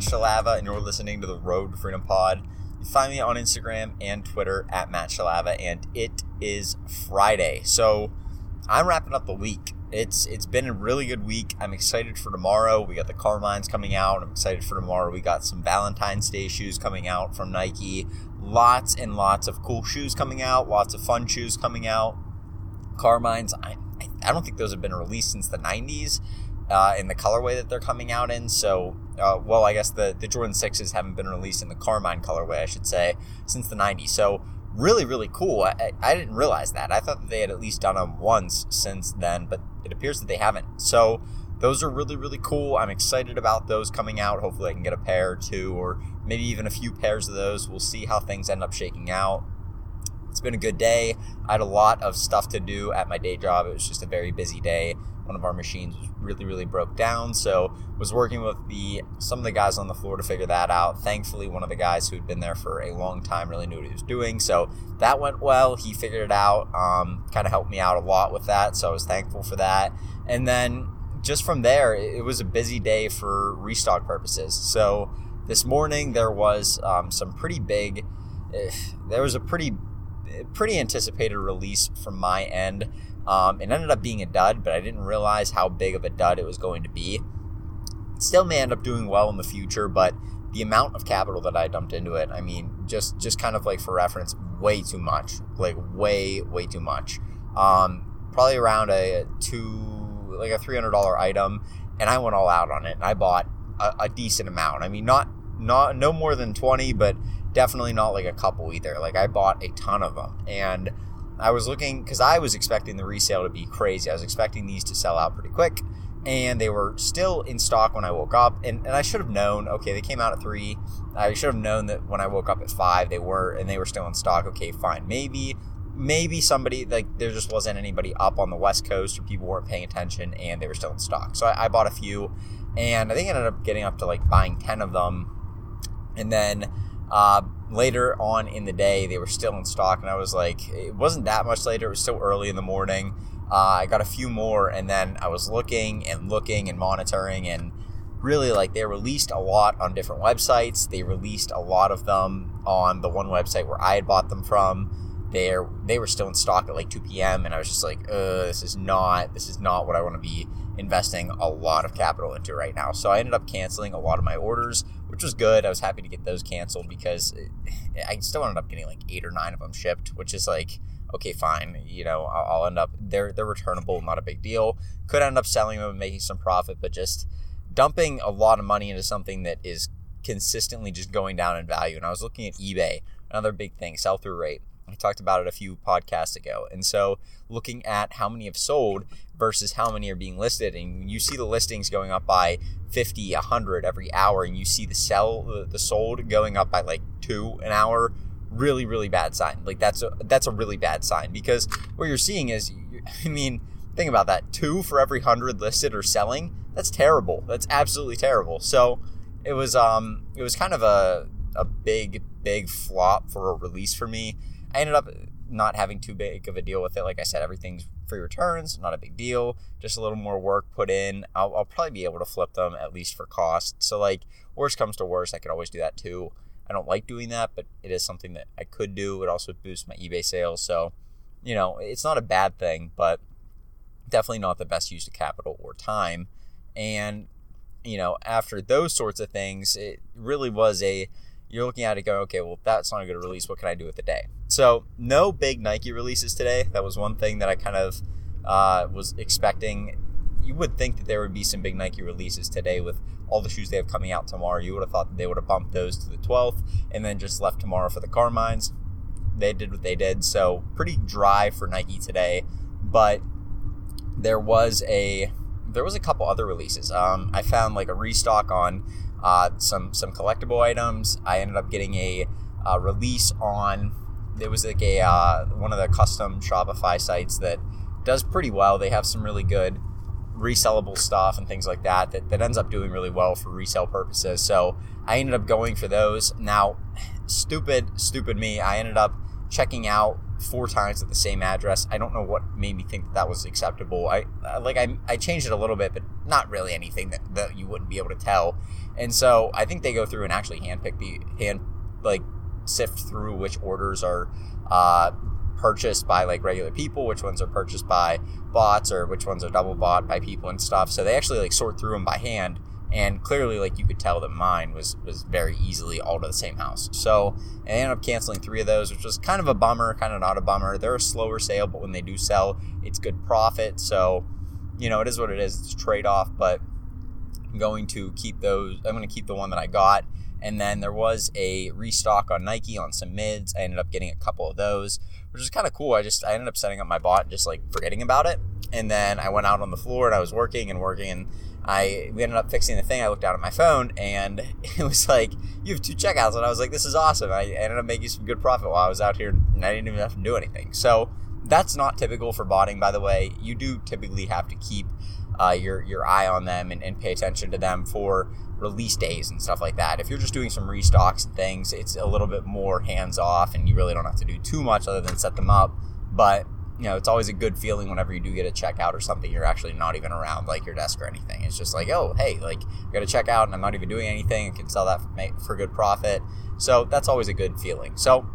Matt Shalava, and you're listening to the Road to Freedom Pod. You find me on Instagram and Twitter at Matt Shalava, and it is Friday. So I'm wrapping up the week. It's it's been a really good week. I'm excited for tomorrow. We got the Carmines coming out. I'm excited for tomorrow. We got some Valentine's Day shoes coming out from Nike. Lots and lots of cool shoes coming out. Lots of fun shoes coming out. Carmines. I I don't think those have been released since the 90s uh, in the colorway that they're coming out in. So, uh, well, I guess the, the Jordan 6s haven't been released in the Carmine colorway, I should say, since the 90s. So, really, really cool. I, I didn't realize that. I thought that they had at least done them once since then, but it appears that they haven't. So, those are really, really cool. I'm excited about those coming out. Hopefully, I can get a pair or two, or maybe even a few pairs of those. We'll see how things end up shaking out. It's been a good day. I had a lot of stuff to do at my day job. It was just a very busy day. One of our machines was really, really broke down, so was working with the some of the guys on the floor to figure that out. Thankfully, one of the guys who had been there for a long time really knew what he was doing, so that went well. He figured it out. Um, kind of helped me out a lot with that, so I was thankful for that. And then just from there, it was a busy day for restock purposes. So this morning there was um, some pretty big. Eh, there was a pretty pretty anticipated release from my end. Um, it ended up being a dud, but I didn't realize how big of a dud it was going to be. It still may end up doing well in the future, but the amount of capital that I dumped into it, I mean, just just kind of like for reference, way too much, like way way too much. Um, probably around a two like a three hundred dollar item, and I went all out on it. And I bought a, a decent amount. I mean, not not no more than twenty, but definitely not like a couple either. Like I bought a ton of them and I was looking because I was expecting the resale to be crazy. I was expecting these to sell out pretty quick and they were still in stock when I woke up. And, and I should have known, okay, they came out at three. I should have known that when I woke up at five, they were, and they were still in stock. Okay, fine. Maybe, maybe somebody, like, there just wasn't anybody up on the West Coast or people weren't paying attention and they were still in stock. So I, I bought a few and I think I ended up getting up to like buying 10 of them. And then, uh, later on in the day, they were still in stock, and I was like, it wasn't that much later. It was still early in the morning. Uh, I got a few more, and then I was looking and looking and monitoring, and really like they released a lot on different websites. They released a lot of them on the one website where I had bought them from. They they were still in stock at like 2 p.m. and I was just like, this is not this is not what I want to be investing a lot of capital into right now. So I ended up canceling a lot of my orders, which was good. I was happy to get those canceled because eh, I still ended up getting like eight or nine of them shipped, which is like okay, fine. You know, I'll, end up they're they're returnable, not a big deal. Could end up selling them and making some profit, but just dumping a lot of money into something that is consistently just going down in value. And I was looking at eBay, another big thing, sell through rate. I talked about it a few podcasts ago. And so looking at how many have sold versus how many are being listed, and you see the listings going up by 50, 100 every hour, and you see the sell, the sold going up by like two an hour, really, really bad sign. Like that's a, that's a really bad sign because what you're seeing is, I mean, think about that. Two for every hundred listed or selling. That's terrible. That's absolutely terrible. So it was, um, it was kind of a, a big, big flop for a release for me. I ended up not having too big of a deal with it. Like I said, everything's free returns, not a big deal. Just a little more work put in. I'll, I'll probably be able to flip them at least for cost. So like, worst comes to worst, I could always do that too. I don't like doing that, but it is something that I could do. It also boosts my eBay sales. So, you know, it's not a bad thing, but definitely not the best use of capital or time. And, you know, after those sorts of things, it really was a you're looking at it going, okay, well, that's not a good release. What can I do with the day? So, no big Nike releases today. That was one thing that I kind of uh, was expecting. You would think that there would be some big Nike releases today with all the shoes they have coming out tomorrow. You would have thought that they would have bumped those to the 12th and then just left tomorrow for the Carmines. They did what they did. So, pretty dry for Nike today. But there was a there was a couple other releases. Um, I found like a restock on uh, some some collectible items. I ended up getting a uh, release on. It was like a uh, one of the custom Shopify sites that does pretty well. They have some really good resellable stuff and things like that, that that ends up doing really well for resale purposes. So I ended up going for those. Now, stupid, stupid me. I ended up checking out four times at the same address. I don't know what made me think that, that was acceptable. I like I, I changed it a little bit, but not really anything that, that you wouldn't be able to tell. And so I think they go through and actually handpick the hand like sift through which orders are uh, purchased by like regular people, which ones are purchased by bots, or which ones are double bought by people and stuff. So they actually like sort through them by hand and clearly like you could tell that mine was was very easily all to the same house. So i ended up canceling three of those which was kind of a bummer kind of not a bummer. They're a slower sale but when they do sell it's good profit. So you know it is what it is. It's a trade-off but i'm going to keep those i'm going to keep the one that i got. And then there was a restock on nike on some mids. I ended up getting a couple of those which is kind of cool i just i ended up setting up my bot and just like forgetting about it and then i went out on the floor and i was working and working and I we ended up fixing the thing. I looked down at my phone and it was like you have two checkouts, and I was like, this is awesome. I ended up making some good profit while I was out here, and I didn't even have to do anything. So that's not typical for botting, by the way. You do typically have to keep uh, your your eye on them and, and pay attention to them for release days and stuff like that. If you're just doing some restocks and things, it's a little bit more hands off, and you really don't have to do too much other than set them up. But you know, it's always a good feeling whenever you do get a checkout or something. You're actually not even around like your desk or anything. It's just like, oh, hey, like I got a checkout and I'm not even doing anything. I can sell that for, good profit. So that's always a good feeling. So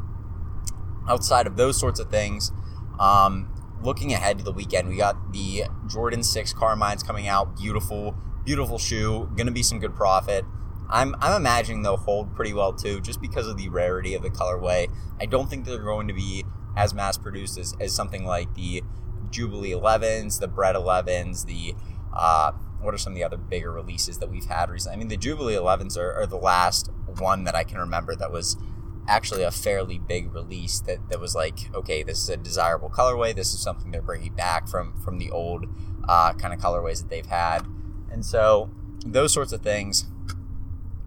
outside of those sorts of things, um, looking ahead to the weekend, we got the Jordan Six Carmines coming out. Beautiful, beautiful shoe. To be some good profit. I'm, I'm imagining they'll hold pretty well too, just because of the rarity of the colorway. I don't think they're going to be as mass produced as, as something like the Jubilee 11s, the Bred 11s, the uh, what are some of the other bigger releases that we've had recently? I mean, the Jubilee 11s are, are, the last one that I can remember that was actually a fairly big release that, that was like, okay, this is a desirable colorway. This is something they're bringing back from from the old uh, kind of colorways that they've had, and so those sorts of things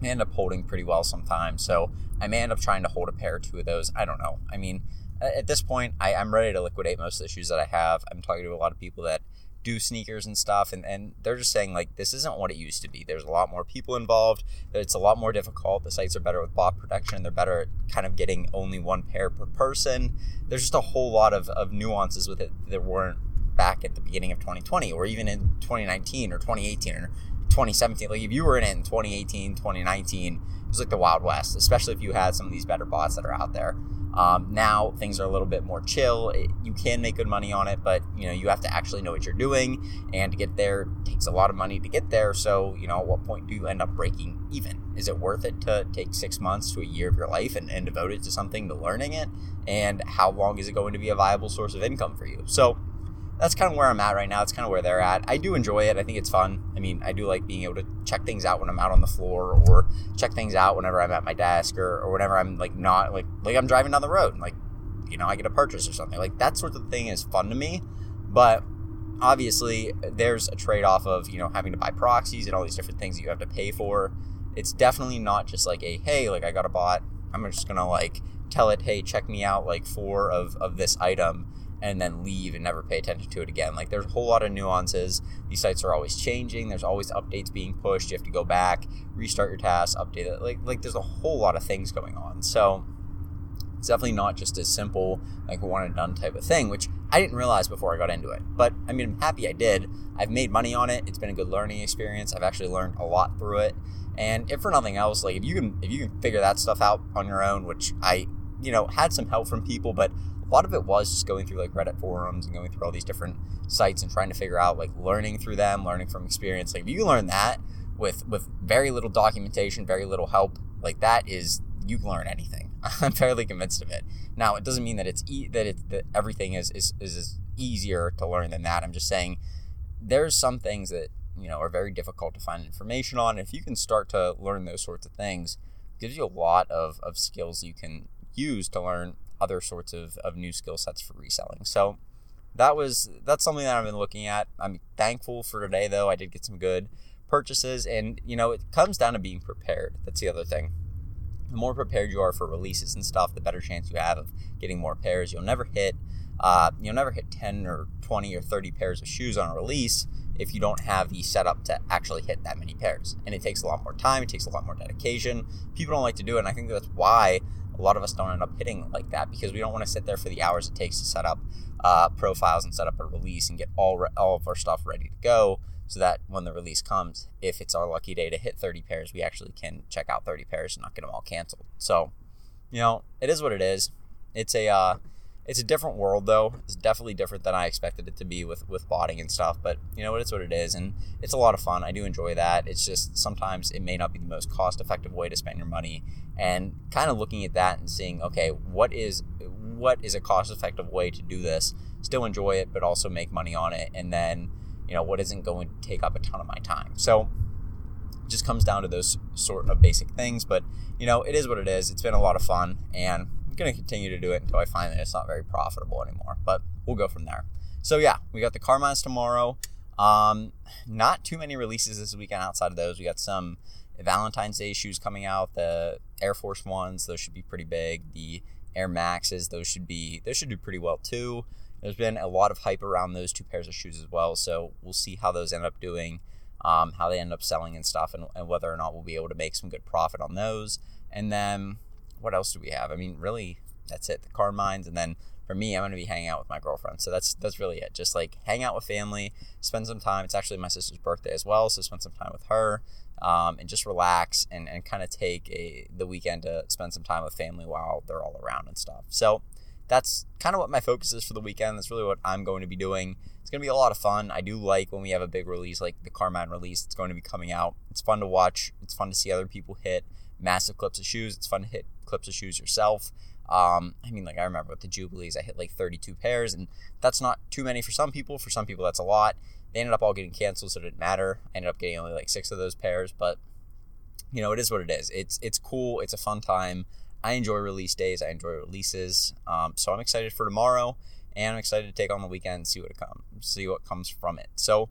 end up holding pretty well sometimes. So I may end up trying to hold a pair or two of those. I don't know. I mean, at this point, I, I'm ready to liquidate most of the shoes that I have. I'm talking to a lot of people that do sneakers and stuff and, and they're just saying like this isn't what it used to be there's a lot more people involved it's a lot more difficult the sites are better with bot protection they're better at kind of getting only one pair per person there's just a whole lot of, of nuances with it that weren't back at the beginning of 2020 or even in 2019 or 2018 or 2017 like if you were in it in 2018 2019 it was like the wild west especially if you had some of these better bots that are out there um, now things are a little bit more chill. It, you can make good money on it, but you know you have to actually know what you're doing, and to get there takes a lot of money to get there. So you know, at what point do you end up breaking even? Is it worth it to take six months to a year of your life and, and devote it to something to learning it? And how long is it going to be a viable source of income for you? So that's kind of where I'm at right now. It's kind of where they're at. I do enjoy it. I think it's fun. I mean, I do like being able to check things out when I'm out on the floor or check things out whenever I'm at my desk or, or whenever I'm like not like like I'm driving down the road and like you know I get a purchase or something. Like that sort of thing is fun to me. But obviously there's a trade-off of, you know, having to buy proxies and all these different things that you have to pay for. It's definitely not just like a hey, like I got a bot. I'm just gonna like tell it, hey, check me out like four of, of this item and then leave and never pay attention to it again. Like there's a whole lot of nuances. These sites are always changing. There's always updates being pushed. You have to go back, restart your tasks, update it. Like like there's a whole lot of things going on. So it's definitely not just as simple like one and done type of thing, which I didn't realize before I got into it. But I mean, I'm happy I did. I've made money on it. It's been a good learning experience. I've actually learned a lot through it. And if for nothing else, like if you can if you can figure that stuff out on your own, which I you know had some help from people, but a lot of it was just going through like Reddit forums and going through all these different sites and trying to figure out like learning through them, learning from experience. Like if you learn that with with very little documentation, very little help, like that is you can learn anything. I'm fairly convinced of it. Now it doesn't mean that it's e- that it's that everything is, is is easier to learn than that. I'm just saying there's some things that you know are very difficult to find information on. If you can start to learn those sorts of things, gives you a lot of, of skills you can use to learn other sorts of, of new skill sets for reselling. So that was that's something that I've been looking at. I'm thankful for today though. I did get some good purchases and you know it comes down to being prepared. That's the other thing. The more prepared you are for releases and stuff, the better chance you have of getting more pairs. You'll never hit uh, you'll never hit 10 or 20 or 30 pairs of shoes on a release if you don't have the setup to actually hit that many pairs. And it takes a lot more time, it takes a lot more dedication. People don't like to do it, and I think that's why a lot of us don't end up hitting like that because we don't want to sit there for the hours it takes to set up uh, profiles and set up a release and get all re- all of our stuff ready to go so that when the release comes, if it's our lucky day to hit 30 pairs, we actually can check out 30 pairs and not get them all canceled. So, you know, it is what it is. It's a uh, it's a different world though. It's definitely different than I expected it to be with with botting and stuff. But you know, what? it's what it is, and it's a lot of fun. I do enjoy that. It's just sometimes it may not be the most cost effective way to spend your money, and kind of looking at that and seeing, okay, what is what is a cost effective way to do this? Still enjoy it, but also make money on it, and then you know what isn't going to take up a ton of my time. So it just comes down to those sort of basic things. But you know, it is what it is. It's been a lot of fun, and going to continue to do it until I find that it's not very profitable anymore. But we'll go from there. So yeah, we got the car Carmines tomorrow. Um, not too many releases this weekend outside of those. We got some Valentine's Day shoes coming out. The Air Force ones, those should be pretty big. The Air Maxes, those should be those should do pretty well too. There's been a lot of hype around those two pairs of shoes as well, so we'll see how those end up doing, um, how they end up selling and stuff, and, and whether or not we'll be able to make some good profit on those. And then what else do we have? I mean, really, that's it. The Carmines, and then for me, I'm gonna be hanging out with my girlfriend. So that's that's really it. Just like hang out with family, spend some time. It's actually my sister's birthday as well, so spend some time with her, um, and just relax and, and kind of take a the weekend to spend some time with family while they're all around and stuff. So that's kind of what my focus is for the weekend. That's really what I'm going to be doing. It's going to be a lot of fun. I do like when we have a big release like the Carmine release. It's going to be coming out. It's fun to watch. It's fun to see other people hit massive clips of shoes. It's fun to hit clips of shoes yourself. Um, I mean, like I remember with the Jubilees, I hit like 32 pairs, and that's not too many for some people. For some people, that's a lot. They ended up all getting canceled, so it didn't matter. I ended up getting only like six of those pairs, but you know, it is what it is. It's it's cool. It's a fun time. I enjoy release days. I enjoy releases. Um, so I'm excited for tomorrow, and I'm excited to take on the weekend and see what it comes, see what comes from it. So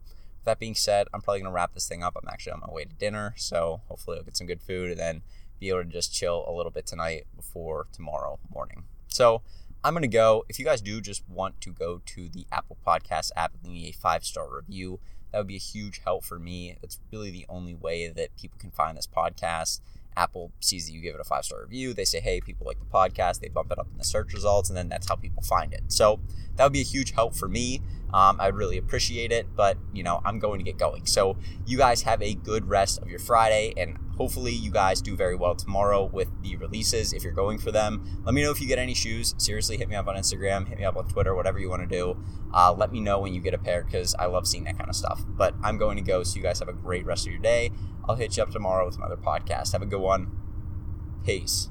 that being said, I'm probably gonna wrap this thing up. I'm actually on my way to dinner, so hopefully I'll get some good food and then be able to just chill a little bit tonight before tomorrow morning. So I'm to go. If you guys do just want to go to the Apple Podcast app and leave me a five star review, that would be a huge help for me. It's really the only way that people can find this podcast. Apple sees that you give it a five star review. They say, hey, people like the podcast. They bump it up in the search results, and then that's how people find it. So that would be a huge help for me. Um, I'd really appreciate it, but you know, I'm going to get going. So you guys have a good rest of your Friday, and hopefully you guys do very well tomorrow with the releases if you're going for them. Let me know if you get any shoes. Seriously, hit me up on Instagram, hit me up on Twitter, whatever you want to do. Uh, let me know when you get a pair because I love seeing that kind of stuff. But I'm going to go, so you guys have a great rest of your day. I'll hit you up tomorrow with another podcast. Have a good one. Peace.